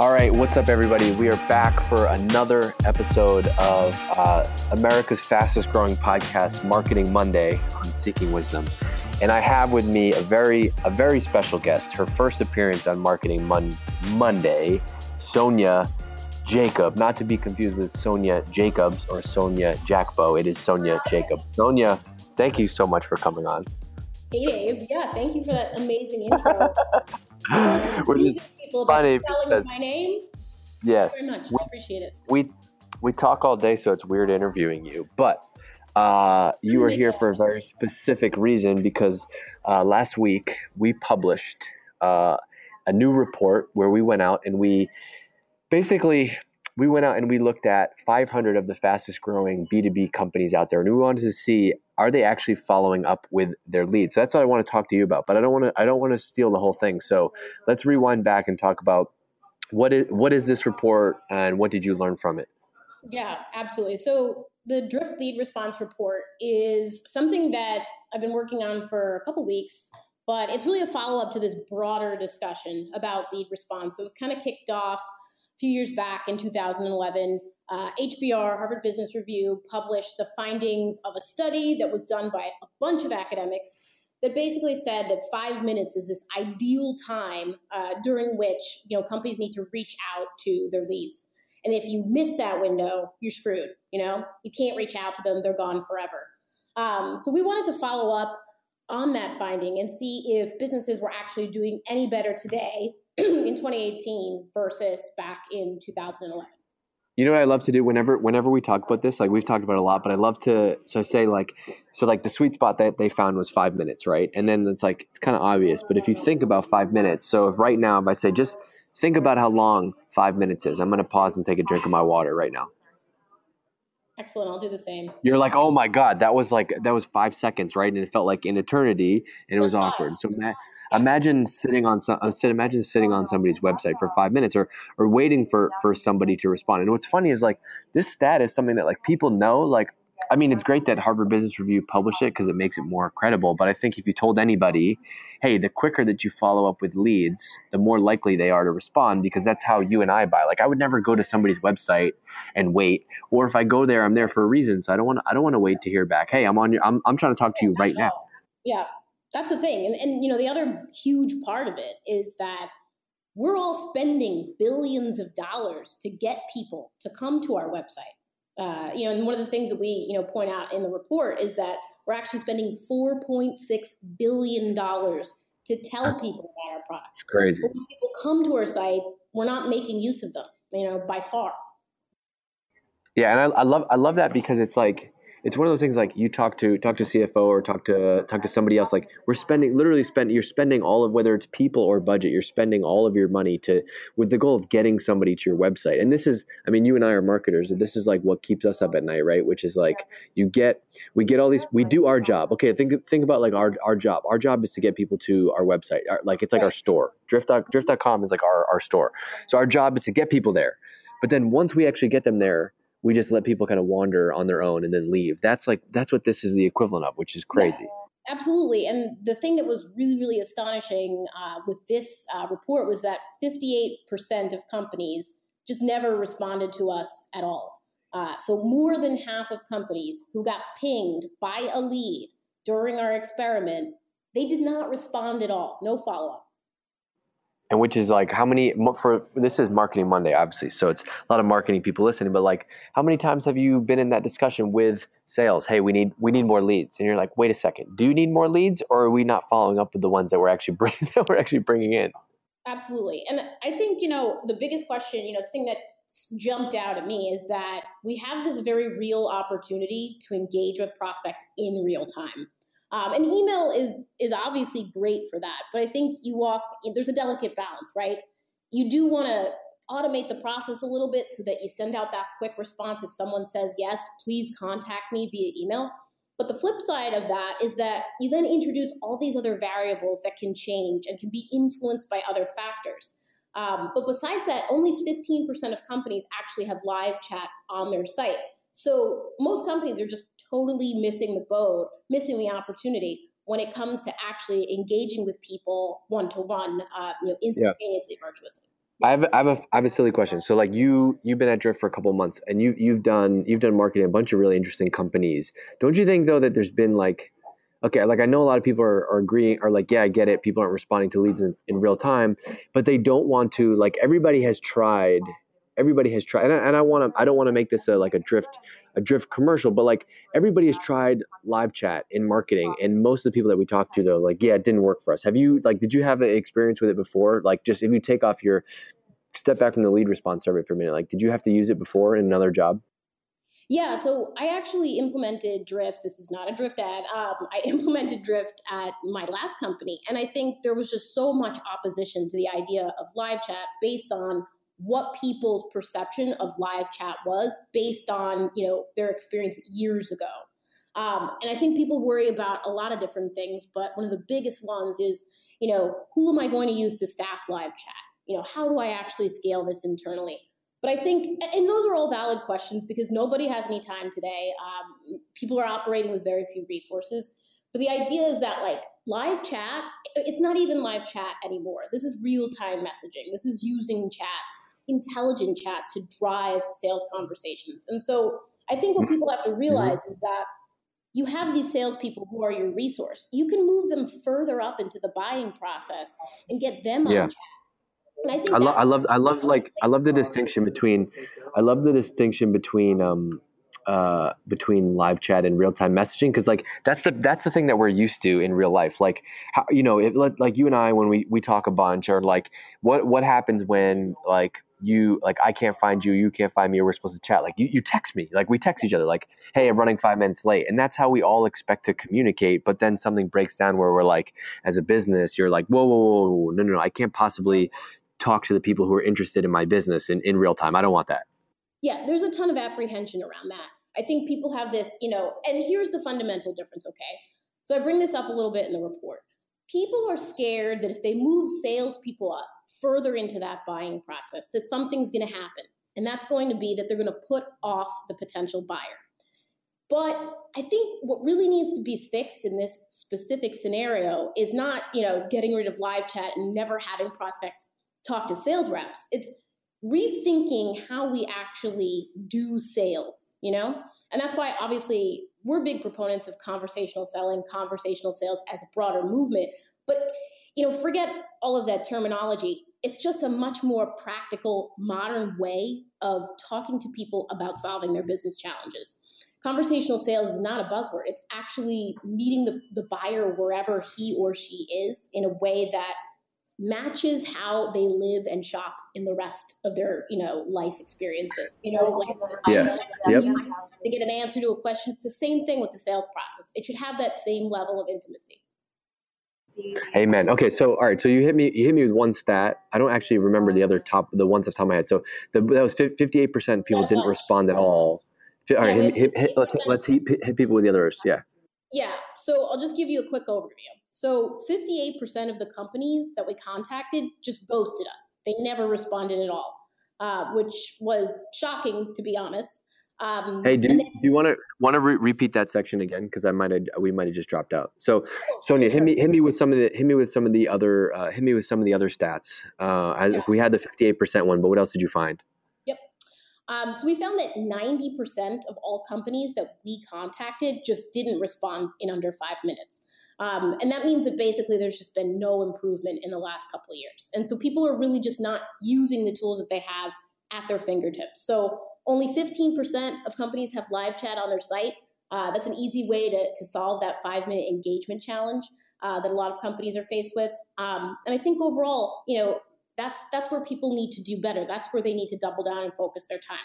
All right, what's up, everybody? We are back for another episode of uh, America's fastest growing podcast, Marketing Monday on Seeking Wisdom. And I have with me a very, a very special guest. Her first appearance on Marketing Mon- Monday, Sonia Jacob, not to be confused with Sonia Jacobs or Sonia Jackbo. It is Sonia Jacob. Sonia, thank you so much for coming on. Hey Dave, yeah, thank you for that amazing intro. Which is people funny because- my name. Yes, Very much, we, I appreciate it. we we talk all day, so it's weird interviewing you. But uh, you are here for a very specific reason because uh, last week we published uh, a new report where we went out and we basically we went out and we looked at 500 of the fastest growing B2B companies out there and we wanted to see are they actually following up with their leads. So that's what I want to talk to you about, but I don't want to I don't want to steal the whole thing. So let's rewind back and talk about what is what is this report and what did you learn from it? Yeah, absolutely. So the Drift Lead Response Report is something that I've been working on for a couple weeks, but it's really a follow up to this broader discussion about lead response. So it was kind of kicked off a few years back in 2011. Uh, HBR, Harvard Business Review, published the findings of a study that was done by a bunch of academics that basically said that five minutes is this ideal time uh, during which you know companies need to reach out to their leads. And if you miss that window, you're screwed. You know, you can't reach out to them; they're gone forever. Um, so we wanted to follow up on that finding and see if businesses were actually doing any better today in 2018 versus back in 2011. You know what I love to do whenever whenever we talk about this, like we've talked about it a lot, but I love to so I say like so like the sweet spot that they found was five minutes, right? And then it's like it's kind of obvious, but if you think about five minutes, so if right now if I say just think about how long five minutes is, I'm gonna pause and take a drink of my water right now. Excellent. I'll do the same. You're like, oh my god, that was like that was five seconds, right? And it felt like an eternity, and it was awkward. So ma- imagine sitting on some, uh, sit- imagine sitting on somebody's website for five minutes, or or waiting for for somebody to respond. And what's funny is like this stat is something that like people know. Like, I mean, it's great that Harvard Business Review published it because it makes it more credible. But I think if you told anybody, hey, the quicker that you follow up with leads, the more likely they are to respond because that's how you and I buy. Like, I would never go to somebody's website and wait or if i go there i'm there for a reason so i don't want i don't want to wait to hear back hey i'm on your i'm, I'm trying to talk to you right now Yeah, that's the thing. And, and you know, the other huge part of it is that we're all spending billions of dollars to get people to come to our website. Uh, you know, and one of the things that we, you know, point out in the report is that we're actually spending $4.6 billion to tell people about our products. it's crazy when people come to our site, we're not making use of them, you know, by far. yeah and I, I love i love that because it's like it's one of those things like you talk to talk to cfo or talk to talk to somebody else like we're spending literally spend you're spending all of whether it's people or budget you're spending all of your money to with the goal of getting somebody to your website. And this is i mean you and i are marketers and this is like what keeps us up at night right? Which is like you get we get all these we do our job. Okay think think about like our our job. Our job is to get people to our website. Our, like it's like our store. Drift drift.com is like our our store. So our job is to get people there. But then once we actually get them there we just let people kind of wander on their own and then leave that's like that's what this is the equivalent of which is crazy Absolutely. And the thing that was really, really astonishing uh, with this uh, report was that 58% of companies just never responded to us at all. Uh, so, more than half of companies who got pinged by a lead during our experiment, they did not respond at all. No follow up. And which is like how many for, for this is marketing monday obviously so it's a lot of marketing people listening but like how many times have you been in that discussion with sales hey we need we need more leads and you're like wait a second do you need more leads or are we not following up with the ones that we're actually that we're actually bringing in Absolutely. And I think, you know, the biggest question, you know, the thing that jumped out at me is that we have this very real opportunity to engage with prospects in real time. Um, and email is is obviously great for that, but I think you walk. There's a delicate balance, right? You do want to automate the process a little bit so that you send out that quick response if someone says yes, please contact me via email. But the flip side of that is that you then introduce all these other variables that can change and can be influenced by other factors. Um, but besides that, only 15% of companies actually have live chat on their site. So most companies are just totally missing the boat, missing the opportunity when it comes to actually engaging with people one to one, you know, instantaneously, virtuously. I have, I have a I have a silly question. So like you you've been at Drift for a couple months and you you've done you've done marketing a bunch of really interesting companies. Don't you think though that there's been like okay, like I know a lot of people are, are agreeing are like, yeah, I get it. People aren't responding to leads in, in real time, but they don't want to like everybody has tried everybody has tried and I, and I want to I don't want to make this a like a drift a drift commercial but like everybody has tried live chat in marketing and most of the people that we talk to they're like yeah it didn't work for us have you like did you have an experience with it before like just if you take off your step back from the lead response survey for a minute like did you have to use it before in another job yeah, so I actually implemented Drift. This is not a Drift ad. Um, I implemented Drift at my last company, and I think there was just so much opposition to the idea of live chat based on what people's perception of live chat was based on you know their experience years ago. Um, and i think people worry about a lot of different things but one of the biggest ones is you know who am i going to use to staff live chat? You know how do i actually scale this internally? But i think and those are all valid questions because nobody has any time today. Um, people are operating with very few resources. But the idea is that like live chat it's not even live chat anymore. This is real time messaging. This is using chat intelligent chat to drive sales conversations. And so I think what mm-hmm. people have to mm-hmm. realize is that you have these salespeople who are your resource. You can move them further up into the buying process and get them on yeah. chat. And I think I, lo- I love I love like I love the distinction between I love the distinction between um uh, between live chat and real time messaging because like that's the that's the thing that we're used to in real life. Like how you know it, like you and I when we we talk a bunch or like what what happens when like you like I can't find you, you can't find me, or we're supposed to chat. Like you, you text me, like we text each other, like, hey, I'm running five minutes late. And that's how we all expect to communicate. But then something breaks down where we're like, as a business, you're like, whoa, whoa, whoa, no, no, no, I can't possibly talk to the people who are interested in my business in, in real time. I don't want that. Yeah, there's a ton of apprehension around that. I think people have this, you know, and here's the fundamental difference, okay? So I bring this up a little bit in the report. People are scared that if they move salespeople up, further into that buying process that something's going to happen. And that's going to be that they're going to put off the potential buyer. But I think what really needs to be fixed in this specific scenario is not, you know, getting rid of live chat and never having prospects talk to sales reps. It's rethinking how we actually do sales, you know? And that's why obviously we're big proponents of conversational selling, conversational sales as a broader movement, but you know, forget all of that terminology it's just a much more practical, modern way of talking to people about solving their business challenges. Conversational sales is not a buzzword. It's actually meeting the, the buyer wherever he or she is in a way that matches how they live and shop in the rest of their, you know, life experiences. You know, like yeah. yep. to get an answer to a question. It's the same thing with the sales process. It should have that same level of intimacy. Amen. Okay, so all right, so you hit me. You hit me with one stat. I don't actually remember the other top, the ones off the top of my head. So the, that was fifty eight percent people didn't respond at all. All right, hit, hit, hit, let's let's hit, hit people with the others. Yeah. Yeah. So I'll just give you a quick overview. So fifty eight percent of the companies that we contacted just ghosted us. They never responded at all, uh, which was shocking to be honest. Um, hey, do, then, do you want to want to re- repeat that section again? Because I might have we might have just dropped out. So, Sonia, hit me hit me with some of the hit me with some of the other uh, hit me with some of the other stats. Uh, as, yeah. We had the fifty eight percent one, but what else did you find? Um, so we found that ninety percent of all companies that we contacted just didn't respond in under five minutes, um, and that means that basically there's just been no improvement in the last couple of years, and so people are really just not using the tools that they have at their fingertips. So only 15% of companies have live chat on their site. Uh, that's an easy way to, to solve that five minute engagement challenge uh, that a lot of companies are faced with. Um, and I think overall, you know, that's that's where people need to do better. That's where they need to double down and focus their time.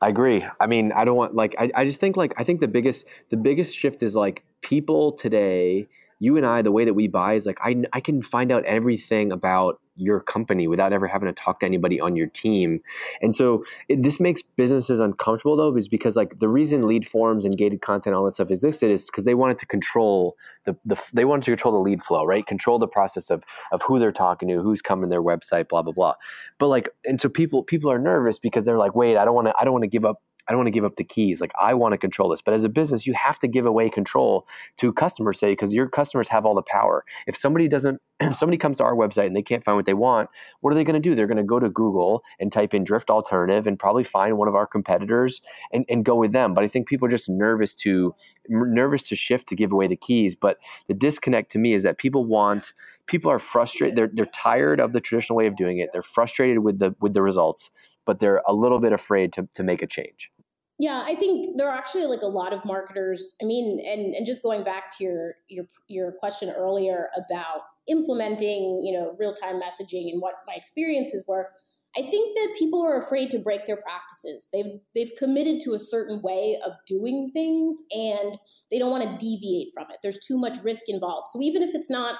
I agree. I mean, I don't want like I, I just think like I think the biggest the biggest shift is like people today, you and I, the way that we buy is like I I can find out everything about your company without ever having to talk to anybody on your team. And so it, this makes businesses uncomfortable though, is because like the reason lead forms and gated content, all that stuff existed is because they wanted to control the, the, they wanted to control the lead flow, right? Control the process of, of who they're talking to, who's coming to their website, blah, blah, blah. But like, and so people, people are nervous because they're like, wait, I don't want to, I don't want to give up I don't want to give up the keys. Like I want to control this. But as a business, you have to give away control to customers, say, because your customers have all the power. If somebody doesn't, if somebody comes to our website and they can't find what they want, what are they going to do? They're going to go to Google and type in drift alternative and probably find one of our competitors and, and go with them. But I think people are just nervous to nervous to shift to give away the keys. But the disconnect to me is that people want people are frustrated. They're they're tired of the traditional way of doing it. They're frustrated with the with the results, but they're a little bit afraid to to make a change. Yeah, I think there are actually like a lot of marketers. I mean, and and just going back to your your your question earlier about implementing, you know, real time messaging and what my experiences were. I think that people are afraid to break their practices. They've they've committed to a certain way of doing things and they don't want to deviate from it. There's too much risk involved. So even if it's not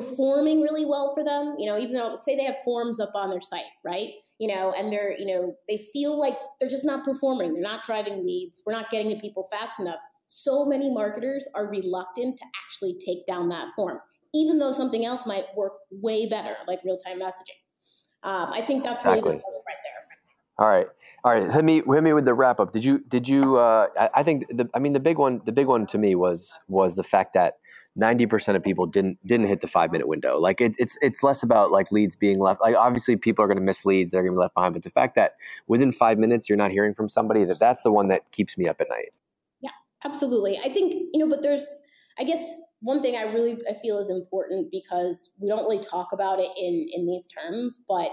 performing really well for them you know even though say they have forms up on their site right? You know and they're you know they feel like they're just not performing. They're not driving leads. We're not getting to people fast enough. So many marketers are reluctant to actually take down that form even though something else might work way better like real-time messaging. Um, i think that's exactly. really the right there. All right. All right. Hit me hit me with the wrap up did you did you uh, I, I think the, i mean the big one the big one to me was was the fact that 90% of people didn't didn't hit the five minute window. Like it, it's it's less about like leads being left. Like obviously people are going to miss leads, they're going to be left behind. But the fact that within five minutes you're not hearing from somebody, that that's the one that keeps me up at night. Yeah, absolutely. I think you know, but there's I guess one thing I really I feel is important because we don't really talk about it in in these terms, but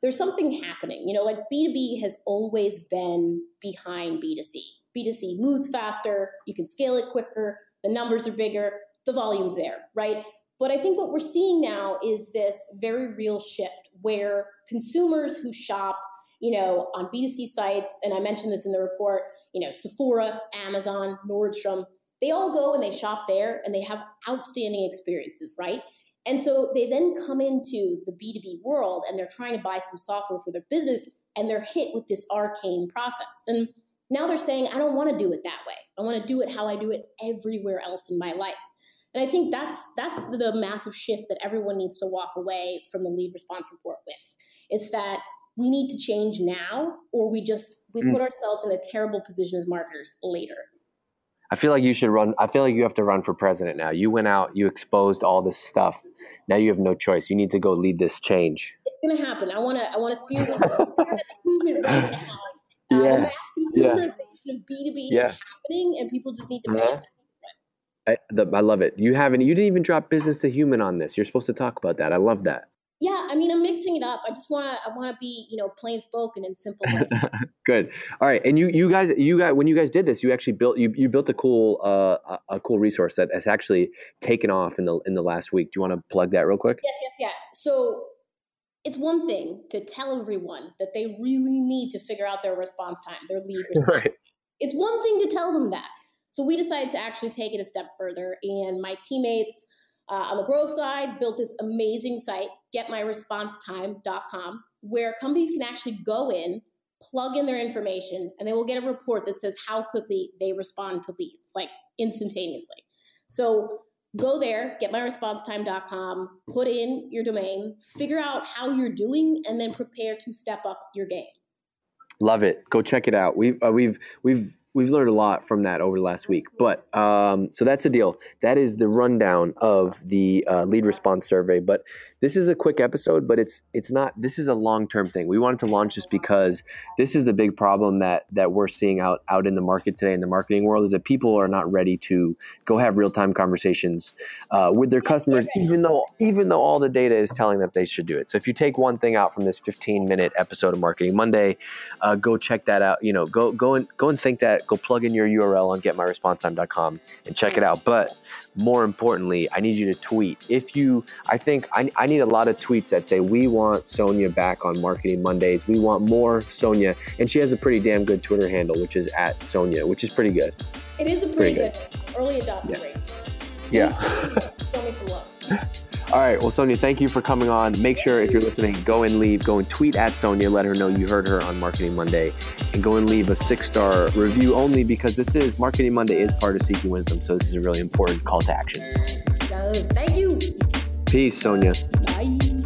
there's something happening. You know, like B2B has always been behind B2C. B2C moves faster, you can scale it quicker, the numbers are bigger the volume's there, right? But I think what we're seeing now is this very real shift where consumers who shop, you know, on B2C sites, and I mentioned this in the report, you know, Sephora, Amazon, Nordstrom, they all go and they shop there and they have outstanding experiences, right? And so they then come into the B2B world and they're trying to buy some software for their business and they're hit with this arcane process. And now they're saying, I don't want to do it that way. I want to do it how I do it everywhere else in my life. And I think that's that's the massive shift that everyone needs to walk away from the lead response report with. It's that we need to change now, or we just we mm. put ourselves in a terrible position as marketers later. I feel like you should run. I feel like you have to run for president now. You went out, you exposed all this stuff. Now you have no choice. You need to go lead this change. It's gonna happen. I want to. I want to spearhead the movement right now. Uh, yeah. The mass consumerization yeah. of B two B is happening, and people just need to pay uh-huh. attention. I, the, I love it. You haven't. You didn't even drop business to human on this. You're supposed to talk about that. I love that. Yeah, I mean, I'm mixing it up. I just want to. I want to be, you know, plain spoken and simple. Good. All right, and you, you guys, you guys, when you guys did this, you actually built, you, you built a cool, uh, a cool resource that has actually taken off in the in the last week. Do you want to plug that real quick? Yes, yes, yes. So it's one thing to tell everyone that they really need to figure out their response time, their lead response. Right. It's one thing to tell them that. So we decided to actually take it a step further, and my teammates uh, on the growth side built this amazing site, getmyresponsetime.com, where companies can actually go in, plug in their information, and they will get a report that says how quickly they respond to leads, like instantaneously. So go there, getmyresponsetime.com, put in your domain, figure out how you're doing, and then prepare to step up your game. Love it. Go check it out. We've uh, we've we've we've learned a lot from that over the last week. But um, so that's the deal. That is the rundown of the uh, lead response survey. But this is a quick episode, but it's it's not. This is a long term thing. We wanted to launch this because this is the big problem that that we're seeing out out in the market today in the marketing world is that people are not ready to go have real time conversations uh, with their customers, even though even though all the data is telling them they should do it. So if you take one thing out from this 15 minute episode of Marketing Monday, uh, go check that out. You know, go go and go and think that. Go plug in your URL on getmyresponsetime.com and check it out. But more importantly, I need you to tweet. If you, I think I, I need a lot of tweets that say, we want Sonia back on Marketing Mondays. We want more Sonia. And she has a pretty damn good Twitter handle, which is at Sonia, which is pretty good. It is a pretty, pretty good. good. early adopter yeah. rate. Yeah. Show me some love. All right. Well, Sonia, thank you for coming on. Make sure if you're listening, go and leave, go and tweet at Sonia, let her know you heard her on Marketing Monday, and go and leave a six star review only because this is Marketing Monday is part of Seeking Wisdom. So this is a really important call to action. Thank you. Peace, Sonia. Bye.